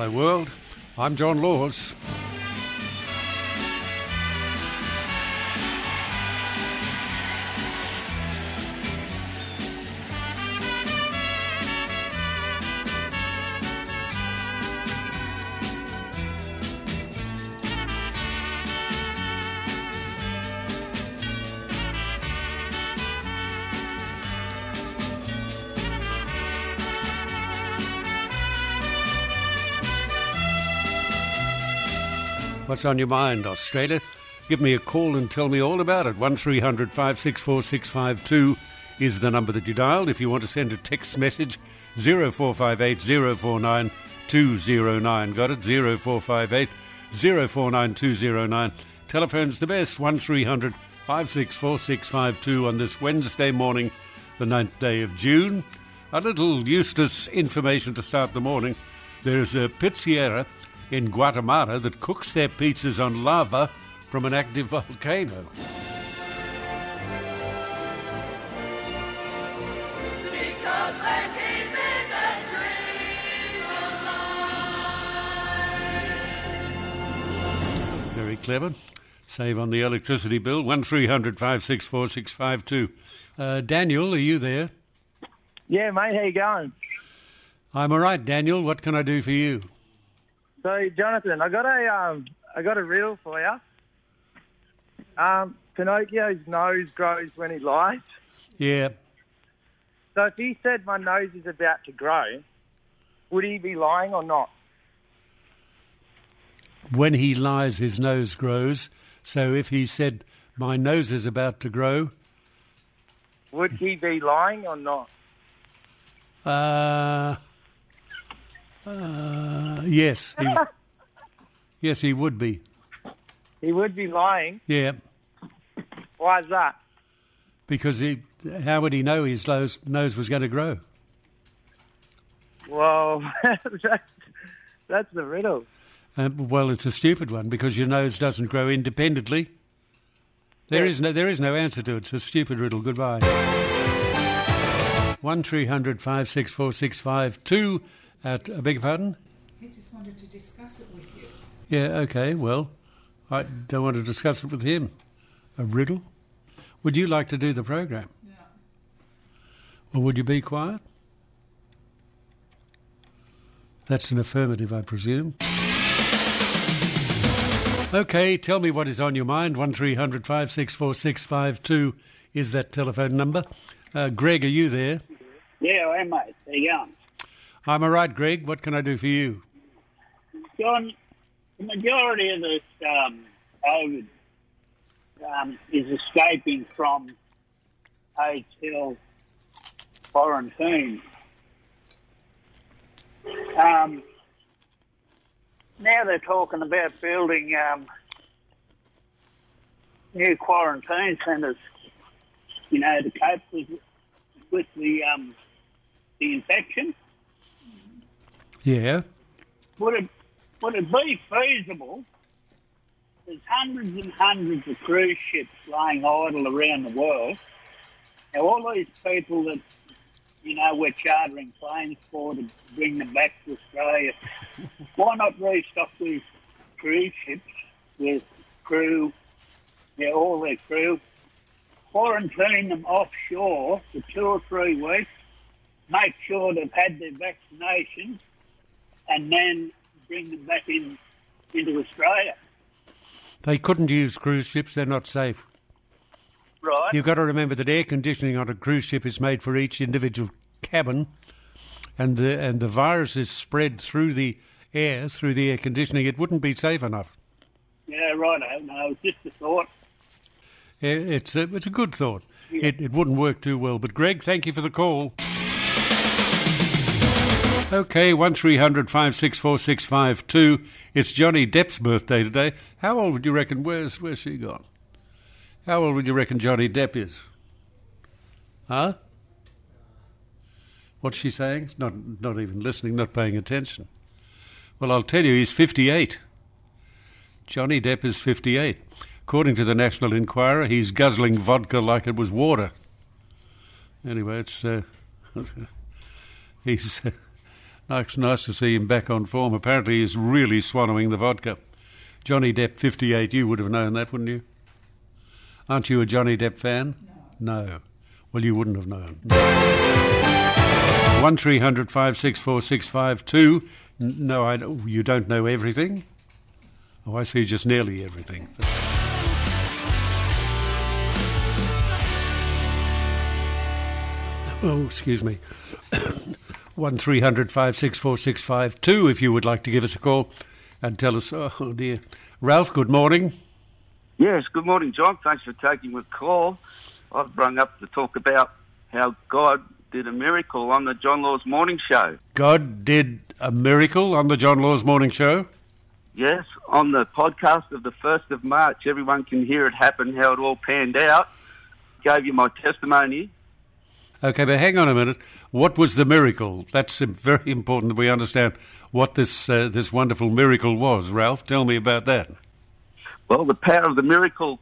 Hello, world. I'm John Laws. What's on your mind, Australia? Give me a call and tell me all about it. 1300 564 652 is the number that you dialed. If you want to send a text message, 0458 049 209. Got it? 0458 049 209. Telephone's the best, 1300 564 652 on this Wednesday morning, the 9th day of June. A little useless information to start the morning. There's a pizzeria in Guatemala that cooks their pizzas on lava from an active volcano. Because they're keeping the dream Very clever. Save on the electricity bill. 1300 564 652. Uh, Daniel, are you there? Yeah, mate, how you going? I'm all right, Daniel. What can I do for you? So, Jonathan, I got a um, I got a riddle for you. Um, Pinocchio's nose grows when he lies. Yeah. So, if he said my nose is about to grow, would he be lying or not? When he lies, his nose grows. So if he said, My nose is about to grow, Would he be lying or not? uh, uh, yes. He, yes, he would be. He would be lying. Yeah. Why is that? Because he, how would he know his nose, nose was going to grow? Well, that's, that's the riddle. Uh, well, it's a stupid one because your nose doesn't grow independently. There is no, there is no answer to it. It's a stupid riddle. Goodbye. One three hundred five six four six five two. At I beg your pardon. He just wanted to discuss it with you. Yeah. Okay. Well, I don't want to discuss it with him. A riddle. Would you like to do the program? Yeah. Or would you be quiet? That's an affirmative, I presume. Okay, tell me what is on your mind. 1300 564 652 is that telephone number. Uh, Greg, are you there? Yeah, I am, mate. How you going? I'm all right, Greg. What can I do for you? John, the majority of this um, COVID um, is escaping from hotel quarantine. Um, now they're talking about building um, new quarantine centres, you know, to cope with, with the um, the infection. Yeah. Would it would it be feasible? There's hundreds and hundreds of cruise ships lying idle around the world. Now, all these people that you know we're chartering planes for to bring them back to Australia, why not restock these cruise ships with crew, yeah, all their crew, quarantine them offshore for two or three weeks, make sure they've had their vaccinations, and then bring them back in into Australia. They couldn't use cruise ships, they're not safe. Right. You've got to remember that air conditioning on a cruise ship is made for each individual cabin, and the, and the virus is spread through the air, through the air conditioning. It wouldn't be safe enough. Yeah, right. No, it's just a thought. It's a, it's a good thought. It, it wouldn't work too well. But Greg, thank you for the call. Okay, one 652 It's Johnny Depp's birthday today. How old would you reckon? Where's where's she gone? How old would you reckon Johnny Depp is? Huh? What's she saying? Not not even listening, not paying attention. Well, I'll tell you, he's 58. Johnny Depp is 58. According to the National Enquirer, he's guzzling vodka like it was water. Anyway, it's uh, he's uh, Nice, nice to see him back on form. Apparently, he's really swallowing the vodka. Johnny Depp, 58, you would have known that, wouldn't you? Aren't you a Johnny Depp fan? No. Well, you wouldn't have known. 1300 564 652. No, I, you don't know everything? Oh, I see just nearly everything. Oh, excuse me. 1300 564 652 if you would like to give us a call and tell us. Oh, oh, dear. Ralph, good morning. Yes, good morning, John. Thanks for taking the call. I've rung up to talk about how God did a miracle on the John Laws Morning Show. God did a miracle on the John Laws Morning Show. Yes, on the podcast of the 1st of March, everyone can hear it happen, how it all panned out. Gave you my testimony. Okay, but hang on a minute. What was the miracle? That's very important that we understand what this uh, this wonderful miracle was. Ralph, tell me about that. Well, the power of the miracle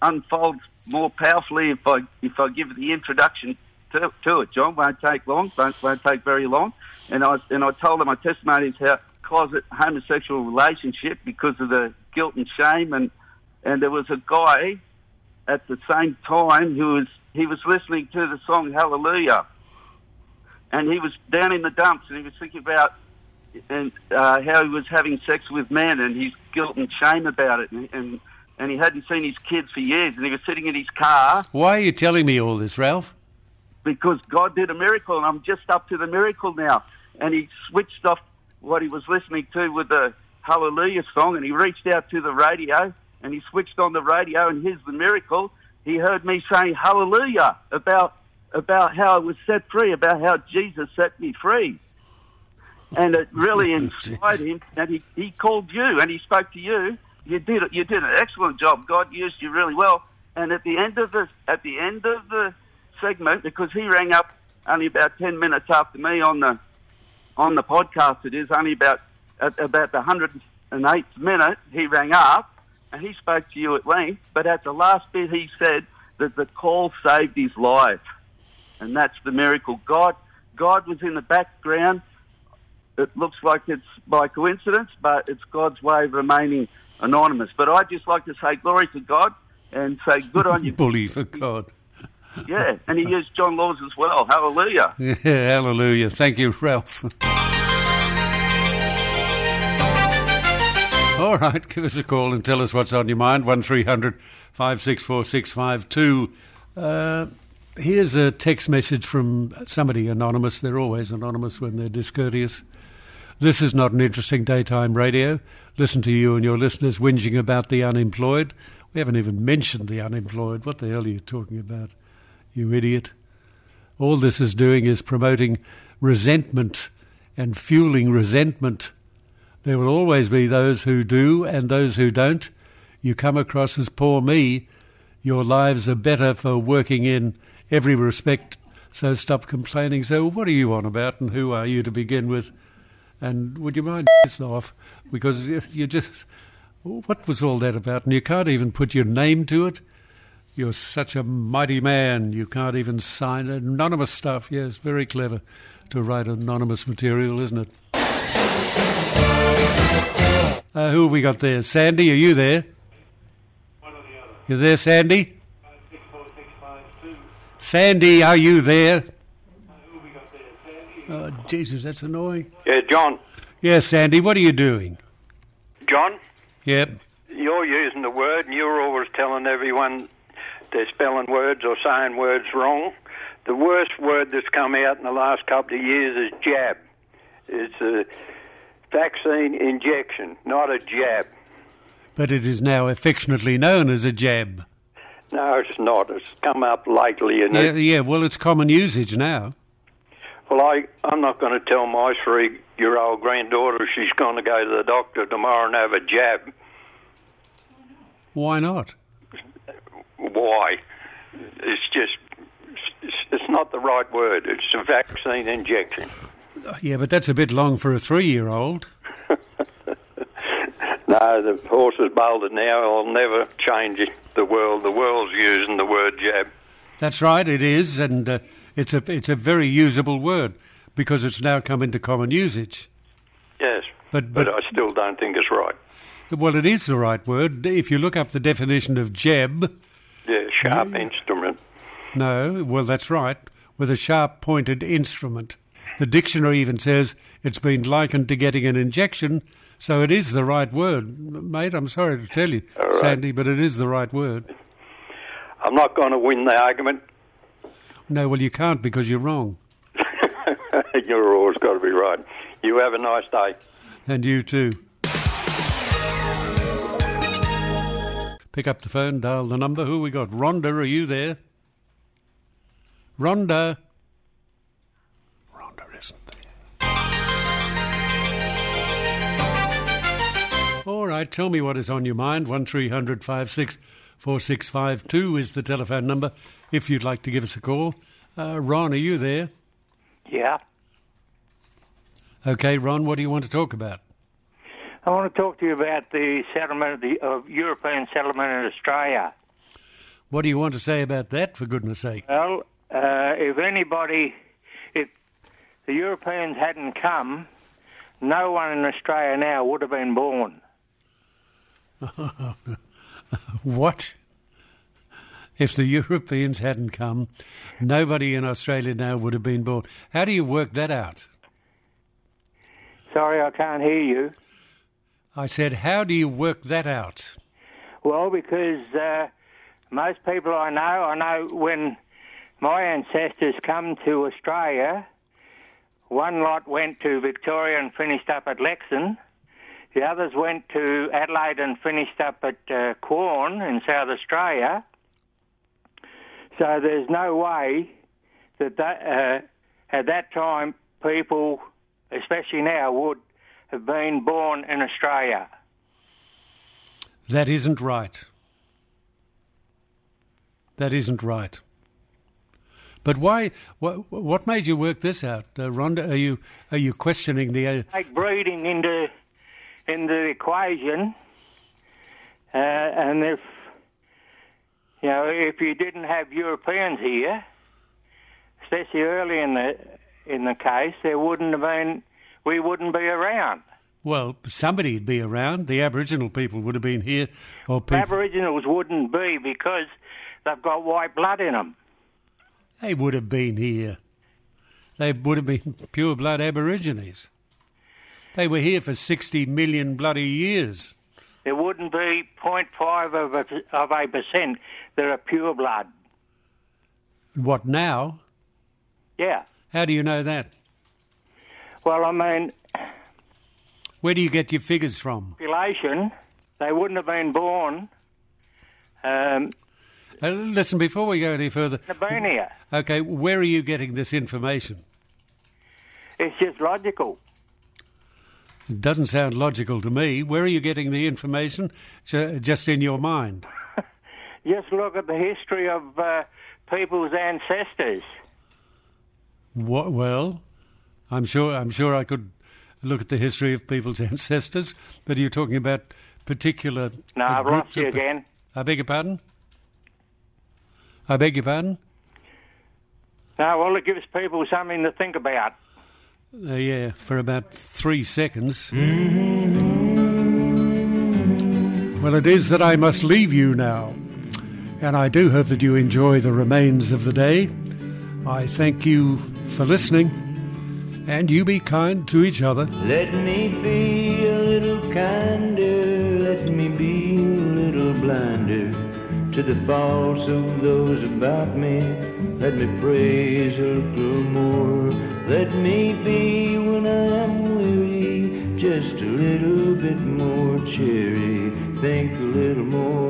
unfolds more powerfully if I if I give the introduction to, to it. John won't take long, won't, won't take very long. And I and I told them my testimony is how closet homosexual relationship because of the guilt and shame and and there was a guy at the same time who was he was listening to the song Hallelujah, and he was down in the dumps and he was thinking about and uh, how he was having sex with men and his guilt and shame about it, and, and and he hadn't seen his kids for years, and he was sitting in his car Why are you telling me all this, Ralph? because God did a miracle, and I'm just up to the miracle now. And he switched off what he was listening to with the Hallelujah song, and he reached out to the radio, and he switched on the radio, and here's the miracle. He heard me saying Hallelujah about about how I was set free, about how Jesus set me free. And it really inspired him, and he, he called you, and he spoke to you. You did you did an excellent job. God used you really well. And at the end of the at the end of the segment, because he rang up only about ten minutes after me on the on the podcast. It is only about at about the hundred and eighth minute he rang up and he spoke to you at length. But at the last bit, he said that the call saved his life, and that's the miracle. God God was in the background. It looks like it's by coincidence, but it's God's way of remaining anonymous. But I'd just like to say glory to God and say good on you. Bully for God. Yeah, and he used John Laws as well. Hallelujah. Yeah, hallelujah. Thank you, Ralph. All right, give us a call and tell us what's on your mind. 1300 564 652. Uh, Here's a text message from somebody anonymous. They're always anonymous when they're discourteous. This is not an interesting daytime radio. Listen to you and your listeners whinging about the unemployed. We haven't even mentioned the unemployed. What the hell are you talking about, you idiot? All this is doing is promoting resentment and fueling resentment. There will always be those who do and those who don't. You come across as poor me. Your lives are better for working in every respect, so stop complaining. So, what are you on about and who are you to begin with? And would you mind this off? Because you just. What was all that about? And you can't even put your name to it. You're such a mighty man. You can't even sign. Anonymous stuff. Yes, very clever to write anonymous material, isn't it? Uh, who have we got there? Sandy, are you there? One or the other. You there, Sandy? Sandy, are you there? Oh, Jesus, that's annoying. Yeah, John. Yes, Sandy, what are you doing? John, Yep. you're using the word, and you're always telling everyone they're spelling words or saying words wrong. The worst word that's come out in the last couple of years is jab. It's a vaccine injection, not a jab. But it is now affectionately known as a jab. No, it's not. It's come up lately, and Yeah, it, yeah, well, it's common usage now. well, I I'm not going to tell my three-year-old granddaughter she's going to go to the doctor tomorrow and have a jab. Why not? Why? It's just it's, it's not the right word. It's a vaccine injection. Yeah, but that's a bit long for a three year old. No, the horse is bolted now. I'll never change it. The world, the world's using the word jab. That's right, it is, and uh, it's a it's a very usable word. because it's now come into common usage. Yes, But but but, I still don't think it's right. well, it is the right word. If you look up the definition of jeb, Yeah, sharp instrument. no, well, that's right, with a sharp pointed instrument. The dictionary even says it's been likened to getting an injection, so it is the right word, mate. I'm sorry to tell you, right. Sandy, but it is the right word. I'm not going to win the argument. No, well, you can't because you're wrong. You're always got to be right. You have a nice day. And you too. Pick up the phone, dial the number. Who we got? Rhonda, are you there? Rhonda right, tell me what is on your mind. 1300 4652 is the telephone number if you'd like to give us a call. Uh, Ron, are you there? Yeah. Okay, Ron, what do you want to talk about? I want to talk to you about the settlement of the of European settlement in Australia. What do you want to say about that, for goodness sake? Well, uh, if anybody, if the Europeans hadn't come, no one in Australia now would have been born. What? If the Europeans hadn't come, nobody in Australia now would have been born. How do you work that out? Sorry, I can't hear you. I said, how do you work that out? Well, because uh, most people I know, I know when my ancestors come to Australia, one lot went to Victoria and finished up at Lexington. The others went to Adelaide and finished up at uh, Quorn in South Australia. So there's no way that, that uh, at that time people, especially now, would have been born in Australia. That isn't right. That isn't right. But why? What, what made you work this out, uh, Rhonda? Are you are you questioning the? Uh, take breeding into into the equation, uh, and if you know if you didn't have Europeans here, especially early in the in the case, there wouldn't have been we wouldn't be around. well, somebody'd be around. The Aboriginal people would have been here, or people. Aboriginals wouldn't be because they've got white blood in them. They would have been here. They would have been pure blood Aborigines. They were here for 60 million bloody years. There wouldn't be 0.5 of a, of a percent that are pure blood. What now? Yeah. How do you know that? Well, I mean, Where do you get your figures from? population, they wouldn't have been born. Um, Uh, listen, before we go any further, here. okay, where are you getting this information? It's just logical. It doesn't sound logical to me. Where are you getting the information? Just in your mind. Just look at the history of uh, people's ancestors. What, well, I'm sure. I'm sure I could look at the history of people's ancestors, but are you talking about particular? No, I've lost you again. I beg your pardon. I beg your pardon. No, well, it gives people something to think about. Uh, yeah, for about three seconds. Well, it is that I must leave you now. And I do hope that you enjoy the remains of the day. I thank you for listening. And you be kind to each other. Let me be a little kinder, let me be a little blinder to the faults of those about me. Let me praise a little more. Let me be when I am weary, just a little bit more cheery. Think a little more